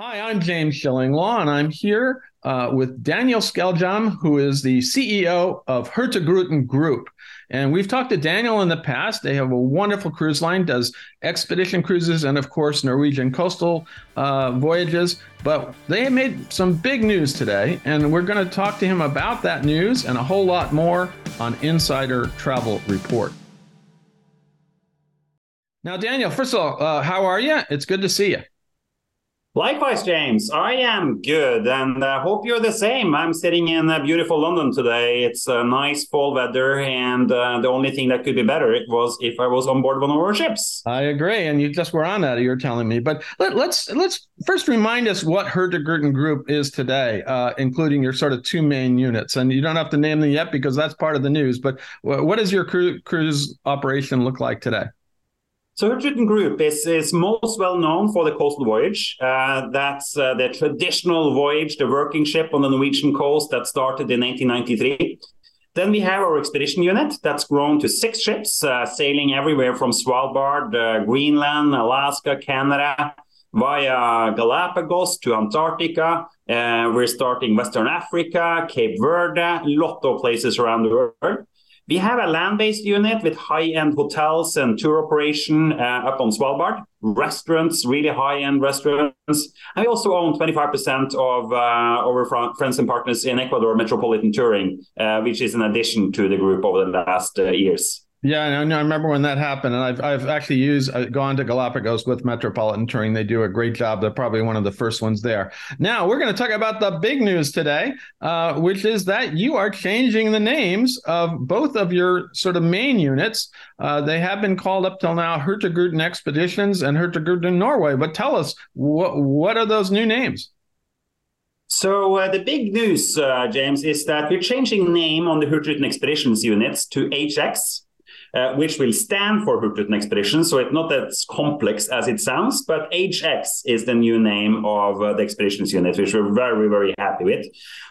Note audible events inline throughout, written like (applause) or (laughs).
Hi, I'm James Shillinglaw, and I'm here uh, with Daniel Skjeldam, who is the CEO of Hurtigruten Group. And we've talked to Daniel in the past. They have a wonderful cruise line, does expedition cruises and, of course, Norwegian coastal uh, voyages. But they made some big news today, and we're going to talk to him about that news and a whole lot more on Insider Travel Report. Now, Daniel, first of all, uh, how are you? It's good to see you. Likewise, James. I am good, and I uh, hope you're the same. I'm sitting in uh, beautiful London today. It's a nice fall weather, and uh, the only thing that could be better it was if I was on board one of our ships. I agree, and you just were on that. You're telling me, but let, us let's, let's first remind us what Hurtigruten Group is today, uh, including your sort of two main units. And you don't have to name them yet because that's part of the news. But what does your cru- cruise operation look like today? Hurtigruten Group is, is most well known for the coastal voyage. Uh, that's uh, the traditional voyage, the working ship on the Norwegian coast that started in 1893. Then we have our expedition unit that's grown to six ships, uh, sailing everywhere from Svalbard, uh, Greenland, Alaska, Canada, via Galapagos to Antarctica. Uh, we're starting Western Africa, Cape Verde, a lot of places around the world. We have a land-based unit with high-end hotels and tour operation uh, up on Svalbard, restaurants, really high-end restaurants. And we also own 25% of uh, our friends and partners in Ecuador Metropolitan Touring, uh, which is an addition to the group over the last uh, years. Yeah, I, I remember when that happened, and I've I've actually used uh, gone to Galapagos with Metropolitan Touring. They do a great job. They're probably one of the first ones there. Now we're going to talk about the big news today, uh, which is that you are changing the names of both of your sort of main units. Uh, they have been called up till now Hurtigruten Expeditions and Hurtigruten Norway. But tell us what what are those new names? So uh, the big news, uh, James, is that we're changing name on the Hurtigruten Expeditions units to HX uh, which will stand for Hurtigruten Expedition. So it's not as complex as it sounds, but HX is the new name of uh, the expeditions unit, which we're very, very happy with.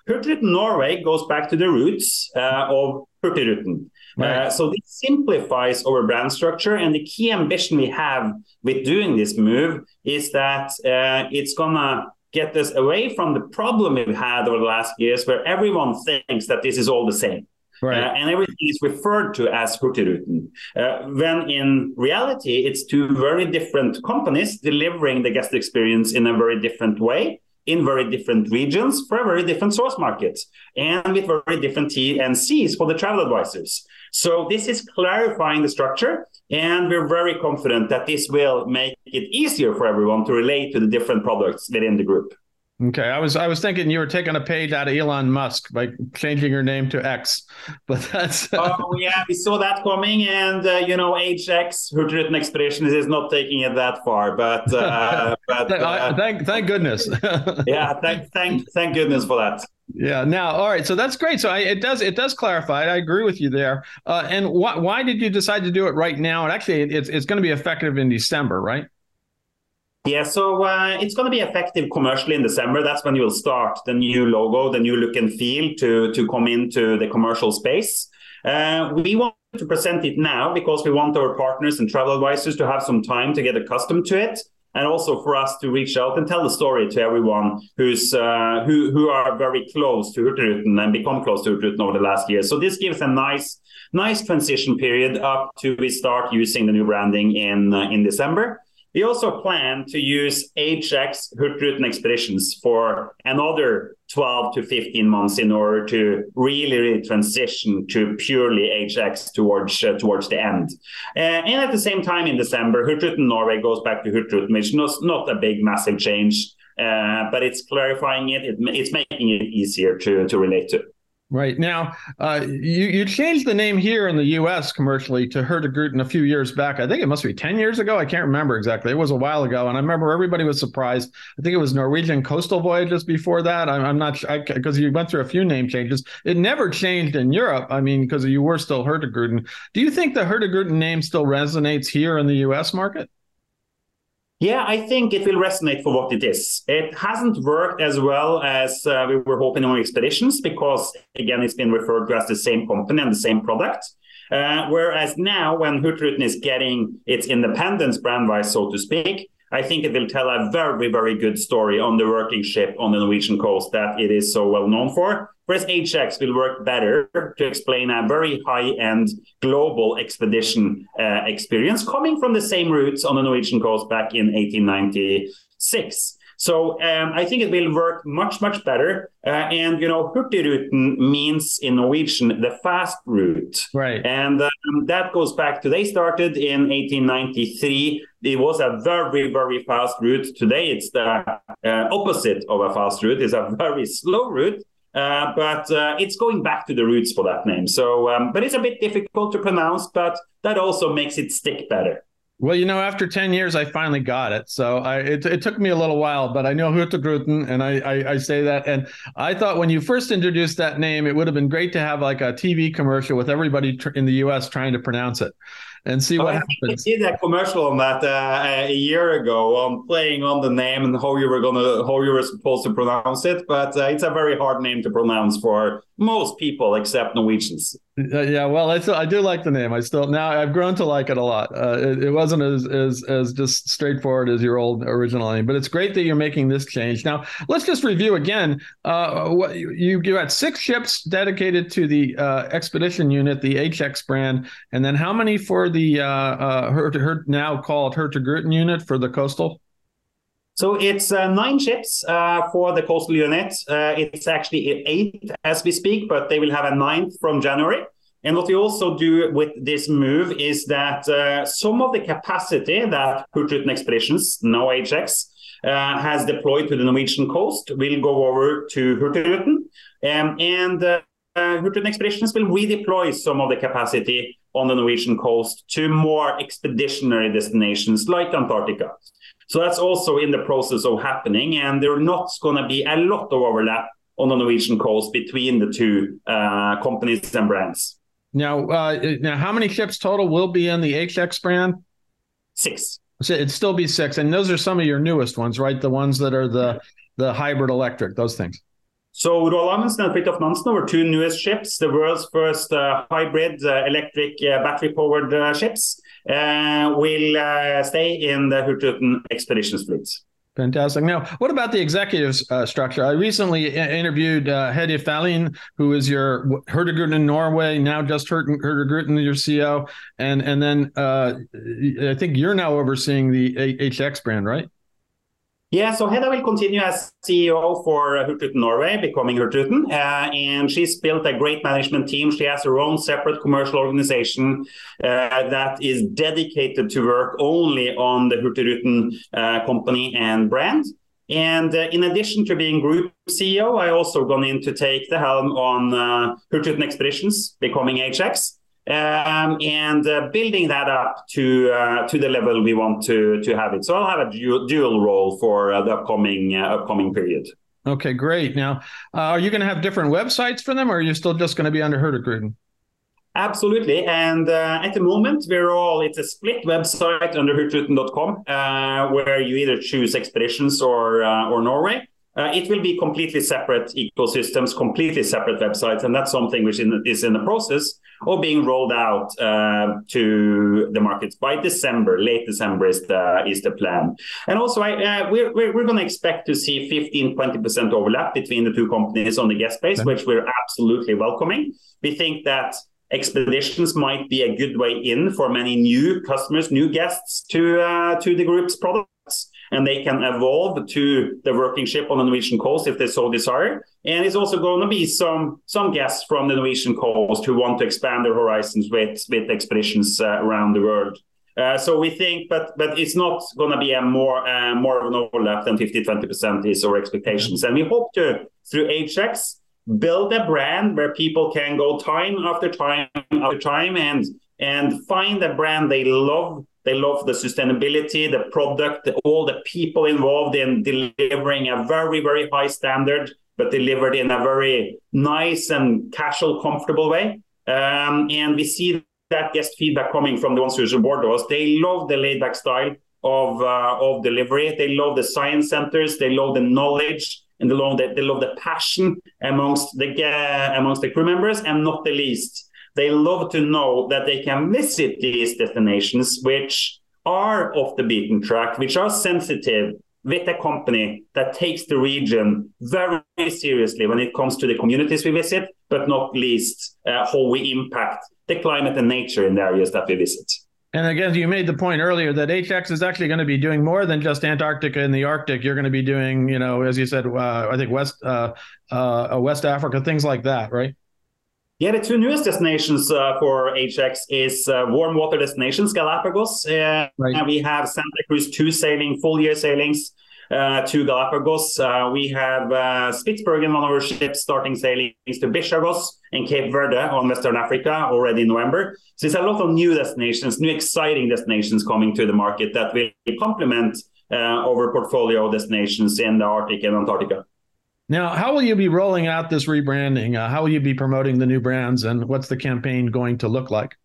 Hurtigruten Norway goes back to the roots uh, of Hurtigruten. Uh, so this simplifies our brand structure, and the key ambition we have with doing this move is that uh, it's gonna get us away from the problem we've had over the last years, where everyone thinks that this is all the same. Right. Uh, and everything is referred to as Hurtigruten. Uh, when in reality, it's two very different companies delivering the guest experience in a very different way, in very different regions, for a very different source markets, and with very different T and Cs for the travel advisors. So this is clarifying the structure, and we're very confident that this will make it easier for everyone to relate to the different products within the group. Okay, I was I was thinking you were taking a page out of Elon Musk by changing your name to X, (laughs) but that's oh yeah, we saw that coming, and uh, you know HX Hurtigruten Expeditions is not taking it that far, but uh, (laughs) but uh, thank thank goodness. (laughs) yeah, thank thank thank goodness for that. Yeah. Now, all right. So that's great. So I, it does it does clarify. I agree with you there. Uh, and why why did you decide to do it right now? And actually, it's it's going to be effective in December, right? Yeah, so uh, it's going to be effective commercially in December. That's when you will start the new logo, the new look and feel to, to come into the commercial space. Uh, we want to present it now because we want our partners and travel advisors to have some time to get accustomed to it. And also for us to reach out and tell the story to everyone who's uh, who who are very close to Hurtigruten and become close to Hurtigruten over the last year. So this gives a nice nice transition period up to we start using the new branding in uh, in December. We also plan to use HX Hurtigruten Expeditions for another 12 to 15 months in order to really, really transition to purely HX towards uh, towards the end. Uh, and at the same time, in December, Hurtigruten Norway goes back to Hurtigruten, which is not a big, massive change, uh, but it's clarifying it. it. It's making it easier to, to relate to. Right now, uh, you you changed the name here in the U.S. commercially to Hurtigruten a few years back. I think it must be ten years ago. I can't remember exactly. It was a while ago, and I remember everybody was surprised. I think it was Norwegian coastal voyages before that. I'm, I'm not because you went through a few name changes. It never changed in Europe. I mean, because you were still Hurtigruten. Do you think the Hurtigruten name still resonates here in the U.S. market? Yeah, I think it will resonate for what it is. It hasn't worked as well as uh, we were hoping on expeditions because, again, it's been referred to as the same company and the same product. Uh, whereas now, when Hurtigruten is getting its independence brand wise, so to speak, I think it will tell a very, very good story on the working ship on the Norwegian coast that it is so well known for. Whereas HX will work better to explain a very high-end global expedition uh, experience coming from the same routes on the Norwegian coast back in 1896. So um, I think it will work much, much better. Uh, and, you know, Hurtigruten means in Norwegian the fast route. Right. And um, that goes back to, they started in 1893. It was a very, very fast route. Today, it's the uh, opposite of a fast route. It's a very slow route. Uh, but uh, it's going back to the roots for that name. So, um, but it's a bit difficult to pronounce, but that also makes it stick better. Well, you know, after 10 years, I finally got it. So I, it, it took me a little while, but I know Hurtigruten, and I, I, I, say that. And I thought when you first introduced that name, it would have been great to have like a TV commercial with everybody tr- in the U.S. trying to pronounce it and see what I happens. I did a commercial on that uh, a year ago on playing on the name and how you were gonna how you were supposed to pronounce it, but uh, it's a very hard name to pronounce for most people except Norwegians. Uh, yeah, well, I still, I do like the name. I still now I've grown to like it a lot. Uh, it, it, wasn't as as as just straightforward as your old original name, but it's great that you're making this change. Now, let's just review again. Uh, what you you had six ships dedicated to the uh, expedition unit, the HX brand, and then how many for the uh, uh, her, her now called Hurtigruten unit for the coastal? So it's uh, nine ships uh, for the coastal unit. Uh, it's actually eight as we speak, but they will have a ninth from January. And what we also do with this move is that uh, some of the capacity that Hurtigruten Expeditions, now HX, uh, has deployed to the Norwegian coast will go over to Hurtigruten. Um, and uh, Hurtigruten Expeditions will redeploy some of the capacity on the Norwegian coast to more expeditionary destinations like Antarctica. So that's also in the process of happening, and there's not going to be a lot of overlap on the Norwegian coast between the two uh, companies and brands. Now, uh, now, how many ships total will be in the HX brand? Six. So it'd still be six, and those are some of your newest ones, right? The ones that are the the hybrid electric, those things. So Amundsen and Fridtjof Nansen were two newest ships, the world's first uh, hybrid uh, electric uh, battery-powered uh, ships uh, will uh, stay in the Hurtigruten expeditions fleet. Fantastic. Now, what about the executive structure? I recently interviewed uh, Hedda Felin, who is your Hurtigruten in Norway, now just Hurtigruten, your CEO, and and then I think you're now overseeing the HX brand, right? Yeah, so Hedda will continue as CEO for Hurtigruten Norway, becoming Hurtigruten, uh, and she's built a great management team. She has her own separate commercial organization uh, that is dedicated to work only on the Hurtigruten uh, company and brand. And uh, in addition to being group CEO, I also gone in to take the helm on uh, Hurtigruten Expeditions, becoming HX um, and uh, building that up to uh, to the level we want to to have it. So I'll have a dual, dual role for uh, the upcoming uh, upcoming period. Okay, great. Now, uh, are you going to have different websites for them, or are you still just going to be under Hurtigruten? Absolutely. And uh, at the moment, we're all, it's a split website under hurtigruten.com uh, where you either choose expeditions or, uh, or Norway. Uh, it will be completely separate ecosystems, completely separate websites, and that's something which in, is in the process of being rolled out uh, to the markets by December. Late December is the is the plan, and also I, uh, we're we're, we're going to expect to see 15 20 percent overlap between the two companies on the guest base, okay. which we're absolutely welcoming. We think that expeditions might be a good way in for many new customers, new guests to uh, to the group's products and they can evolve to the working ship on the Norwegian coast if they so desire. And it's also going to be some some guests from the Norwegian coast who want to expand their horizons with with expeditions uh, around the world. Uh, so we think, but but it's not going to be a more uh, more of an overlap than 50 20 percent is our expectations, and we hope to through HX build a brand where people can go time after time after time and and find a brand they love they love the sustainability, the product, all the people involved in delivering a very, very high standard, but delivered in a very nice and casual, comfortable way. Um, and we see that guest feedback coming from the ones who support us. They love the laid back style of, uh, of delivery. They love the science centers. They love the knowledge and they love the, they love the passion amongst the, uh, amongst the crew members, and not the least, they love to know that they can visit these destinations, which are off the beaten track, which are sensitive with a company that takes the region very seriously when it comes to the communities we visit, but not least uh, how we impact the climate and nature in the areas that we visit. And again, you made the point earlier that HX is actually going to be doing more than just Antarctica and the Arctic. You're going to be doing, you know, as you said, uh, I think West uh, uh, West Africa, things like that, right? Yeah, the two newest destinations uh, for HX is uh, warm water destinations, Galapagos. Uh, right. And we have Santa Cruz 2 sailing, full year sailings uh, to Galapagos. Uh, we have uh, Spitsbergen, of our ships, starting sailings to Bijagos and Cape Verde on Western Africa already in November. So there's a lot of new destinations, new exciting destinations coming to the market that will complement our portfolio of destinations in the Arctic and Antarctica. Now, how will you be rolling out this rebranding? Uh, how will you be promoting the new brands, and what's the campaign going to look like?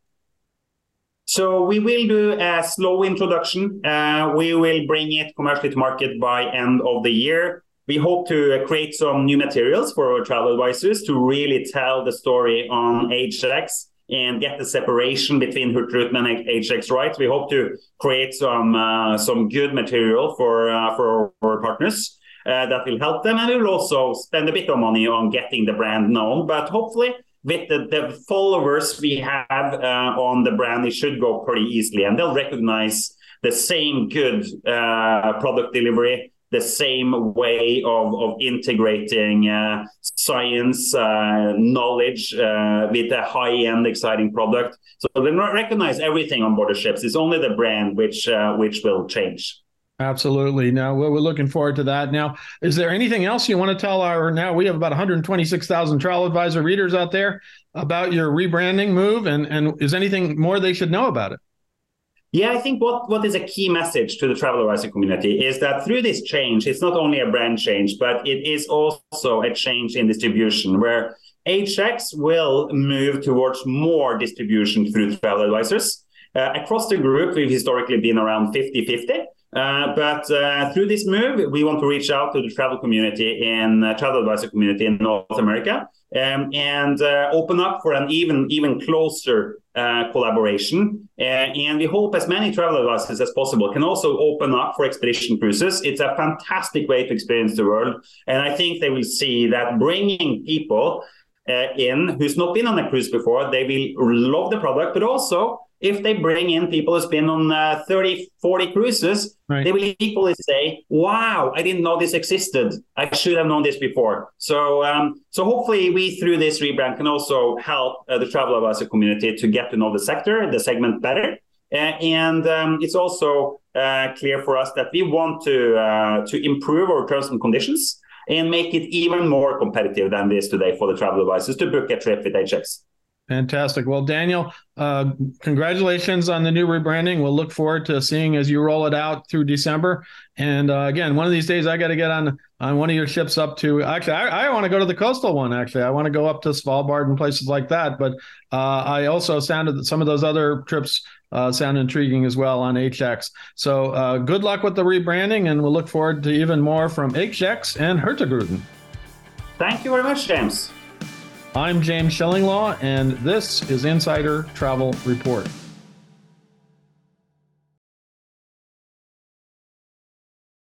So we will do a slow introduction. Uh, we will bring it commercially to market by end of the year. We hope to create some new materials for our travel advisors to really tell the story on HX and get the separation between Hurtigruten and HX right. We hope to create some uh, some good material for uh, for our, partners that will help them. And we will also spend a bit of money on getting the brand known. But hopefully, with the, the followers we have uh, on the brand, it should go pretty easily. And they'll recognize the same good uh, product delivery, the same way of, of integrating uh, science, uh, knowledge uh, with a high end, exciting product. So they recognize everything on board the ships. It's only the brand which uh, which will change. Absolutely. Now we're looking forward to that. Now, is there anything else you want to tell our? Now we have about 126,000 Travel Advisor readers out there about your rebranding move, and and is anything more they should know about it? Yeah, I think what, what is a key message to the travel advisor community is that through this change, it's not only a brand change, but it is also a change in distribution where HX will move towards more distribution through travel advisors. Uh, across the group, we've historically been around 50 50. Uh, but uh, through this move, we want to reach out to the travel community and uh, travel advisor community in North America um, and uh, open up for an even even closer uh, collaboration. and we hope as many travel advisors as possible can also open up for expedition cruises. It's a fantastic way to experience the world, and I think they will see that bringing people in who's not been on a cruise before, they will love the product, but also if they bring in people who's been on uh, 30, 40 cruises, right. they will equally say, "Wow, I didn't know this existed. I should have known this before." So, um, so hopefully, we through this rebrand can also help uh, the travel advisor community to get to know the sector, the segment better, uh, and um, it's also uh, clear for us that we want to uh, to improve our terms and conditions and make it even more competitive than it is today for the travel advisors to book a trip with HX. Fantastic. Well, Daniel, uh, congratulations on the new rebranding. We'll look forward to seeing as you roll it out through December. And uh, again, one of these days, I got to get on on one of your ships up to. Actually, I, I want to go to the coastal one. Actually, I want to go up to Svalbard and places like that. But uh, I also sounded that some of those other trips uh, sound intriguing as well on HX. So uh, good luck with the rebranding, and we'll look forward to even more from HX and Hurtigruten. Thank you very much, James. I'm James Shillinglaw, and this is Insider Travel Report.